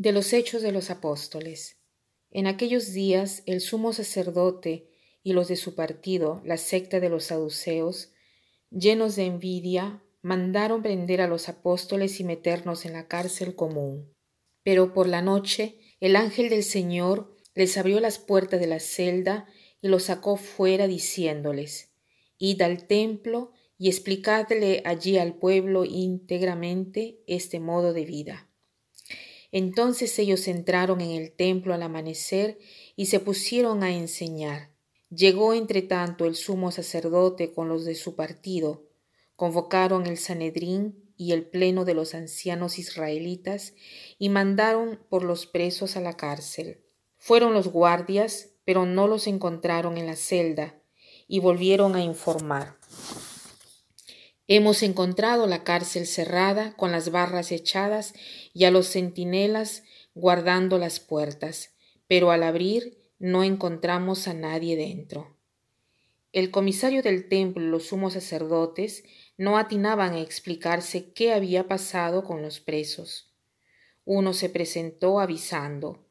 De los Hechos de los Apóstoles. En aquellos días el sumo sacerdote y los de su partido, la secta de los saduceos, llenos de envidia, mandaron prender a los apóstoles y meternos en la cárcel común. Pero por la noche el ángel del Señor les abrió las puertas de la celda y los sacó fuera diciéndoles, Id al templo y explicadle allí al pueblo íntegramente este modo de vida. Entonces ellos entraron en el templo al amanecer y se pusieron a enseñar. Llegó entre tanto el sumo sacerdote con los de su partido, convocaron el Sanedrín y el pleno de los ancianos israelitas y mandaron por los presos a la cárcel. Fueron los guardias, pero no los encontraron en la celda, y volvieron a informar. Hemos encontrado la cárcel cerrada, con las barras echadas y a los centinelas guardando las puertas, pero al abrir no encontramos a nadie dentro. El comisario del templo y los sumos sacerdotes no atinaban a explicarse qué había pasado con los presos. Uno se presentó avisando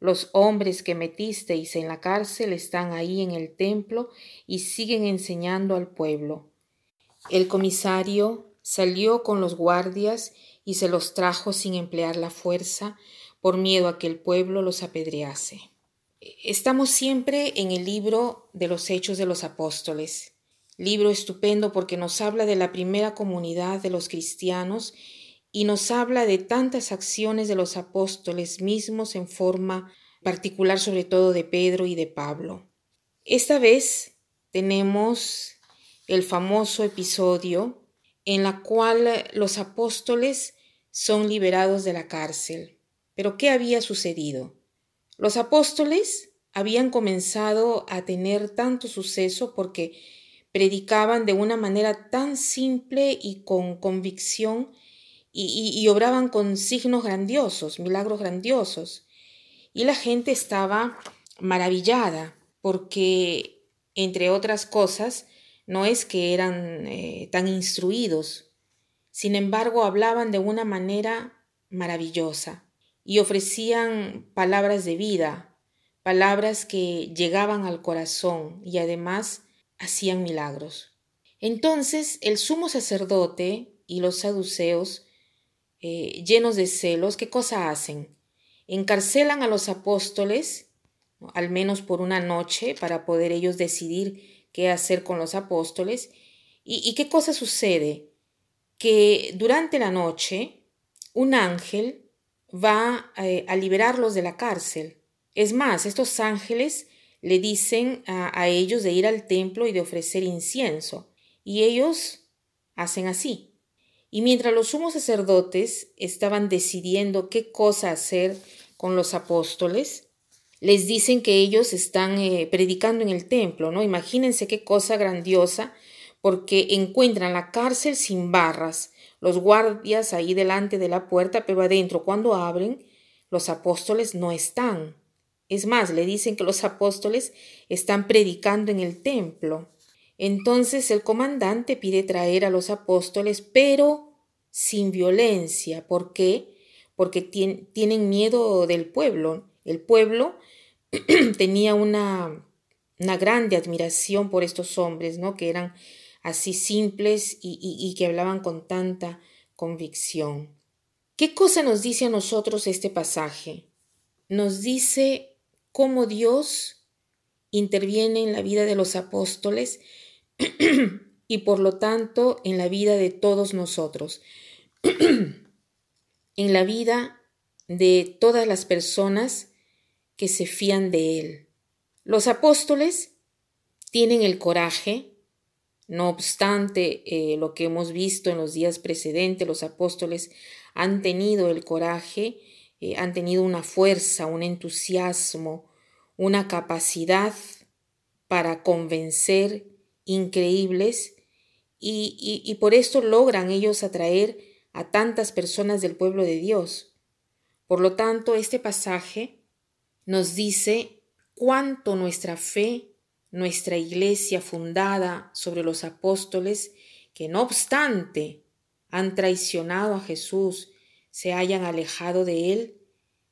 Los hombres que metisteis en la cárcel están ahí en el templo y siguen enseñando al pueblo. El comisario salió con los guardias y se los trajo sin emplear la fuerza por miedo a que el pueblo los apedrease. Estamos siempre en el libro de los Hechos de los Apóstoles, libro estupendo porque nos habla de la primera comunidad de los cristianos y nos habla de tantas acciones de los apóstoles mismos en forma particular sobre todo de Pedro y de Pablo. Esta vez tenemos el famoso episodio en la cual los apóstoles son liberados de la cárcel. Pero ¿qué había sucedido? Los apóstoles habían comenzado a tener tanto suceso porque predicaban de una manera tan simple y con convicción y, y, obraban con signos grandiosos, milagros grandiosos. Y la gente estaba maravillada porque, entre otras cosas, no es que eran eh, tan instruidos, sin embargo hablaban de una manera maravillosa y ofrecían palabras de vida, palabras que llegaban al corazón y además hacían milagros. Entonces el sumo sacerdote y los saduceos, eh, llenos de celos, ¿qué cosa hacen? Encarcelan a los apóstoles, al menos por una noche, para poder ellos decidir qué hacer con los apóstoles. ¿Y, qué cosa sucede? Que durante la noche un ángel va eh, a, liberarlos de la cárcel. Es más, estos ángeles le dicen a, a ellos de ir al templo y de ofrecer incienso. Y ellos hacen así. Y mientras los sumos sacerdotes estaban decidiendo qué cosa hacer con los apóstoles, les dicen que ellos están eh, predicando en el templo, ¿no? Imagínense qué cosa grandiosa, porque encuentran la cárcel sin barras, los guardias ahí delante de la puerta, pero adentro cuando abren, los apóstoles no están. Es más, le dicen que los apóstoles están predicando en el templo. Entonces el comandante pide traer a los apóstoles, pero sin violencia. ¿Por qué? Porque tienen miedo del pueblo. El pueblo tenía una, una grande admiración por estos hombres, ¿no? Que eran así simples y, y, que hablaban con tanta convicción. ¿Qué cosa nos dice a nosotros este pasaje? Nos dice cómo Dios interviene en la vida de los apóstoles y por lo tanto en la vida de todos nosotros, en la vida de todas las personas que se fían de Él. Los apóstoles tienen el coraje, no obstante eh, lo que hemos visto en los días precedentes, los apóstoles han tenido el coraje, eh, han tenido una fuerza, un entusiasmo, una capacidad para convencer increíbles y, y por esto logran ellos atraer a tantas personas del pueblo de Dios. Por lo tanto, este pasaje nos dice cuánto nuestra fe, nuestra iglesia fundada sobre los apóstoles, que no obstante han traicionado a Jesús, se hayan alejado de él,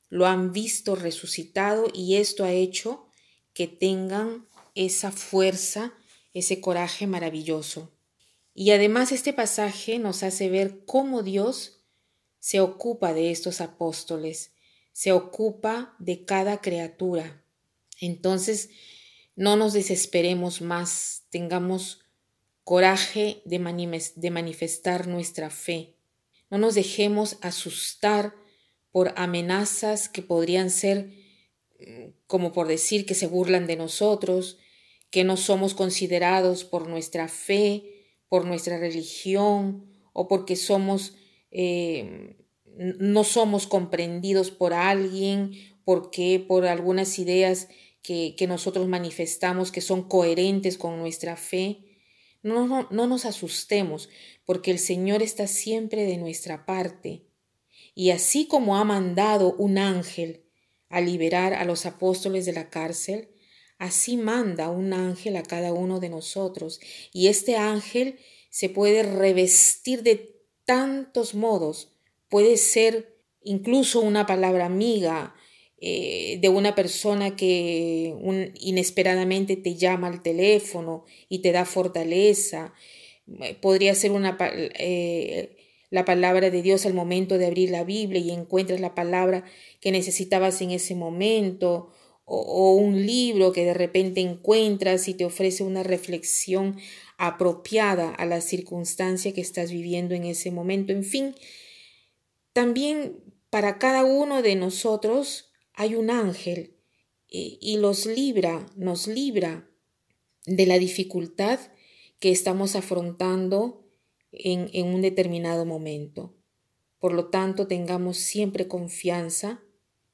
lo han visto resucitado y esto ha hecho que tengan esa fuerza, ese coraje maravilloso. Y además este pasaje nos hace ver cómo Dios se ocupa de estos apóstoles, se ocupa de cada criatura. Entonces, no nos desesperemos más, tengamos coraje de, manifestar nuestra fe. No nos dejemos asustar por amenazas que podrían ser mm, como por decir que se burlan de nosotros, que no somos considerados por nuestra fe, por nuestra religión o porque somos eh, no somos comprendidos por alguien, porque por algunas ideas que, que, nosotros manifestamos que son coherentes con nuestra fe. No, no, no nos asustemos, porque el Señor está siempre de nuestra parte. Y así como ha mandado un ángel a liberar a los apóstoles de la cárcel, así manda un ángel a cada uno de nosotros. Y este ángel se puede revestir de tantos modos. Puede ser incluso una palabra amiga eh, de una persona que inesperadamente te llama al teléfono y te da fortaleza. Eh, podría ser una, eh, la palabra de Dios al momento de abrir la Biblia y encuentras la palabra que necesitabas en ese momento, o, un libro que de repente encuentras y te ofrece una reflexión apropiada a la circunstancia que estás viviendo en ese momento. En fin, también para cada uno de nosotros hay un ángel y, y los libra, nos libra de la dificultad que estamos afrontando en, un determinado momento. Por lo tanto, tengamos siempre confianza,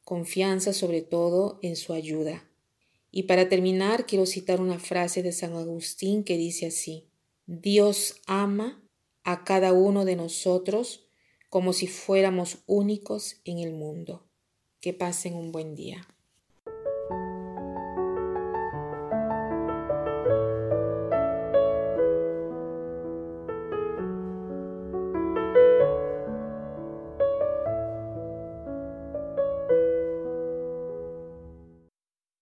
confianza sobre todo en su ayuda. Y para terminar, quiero citar una frase de San Agustín que dice así, Dios ama a cada uno de nosotros como si fuéramos únicos en el mundo. Que pasen un buen día.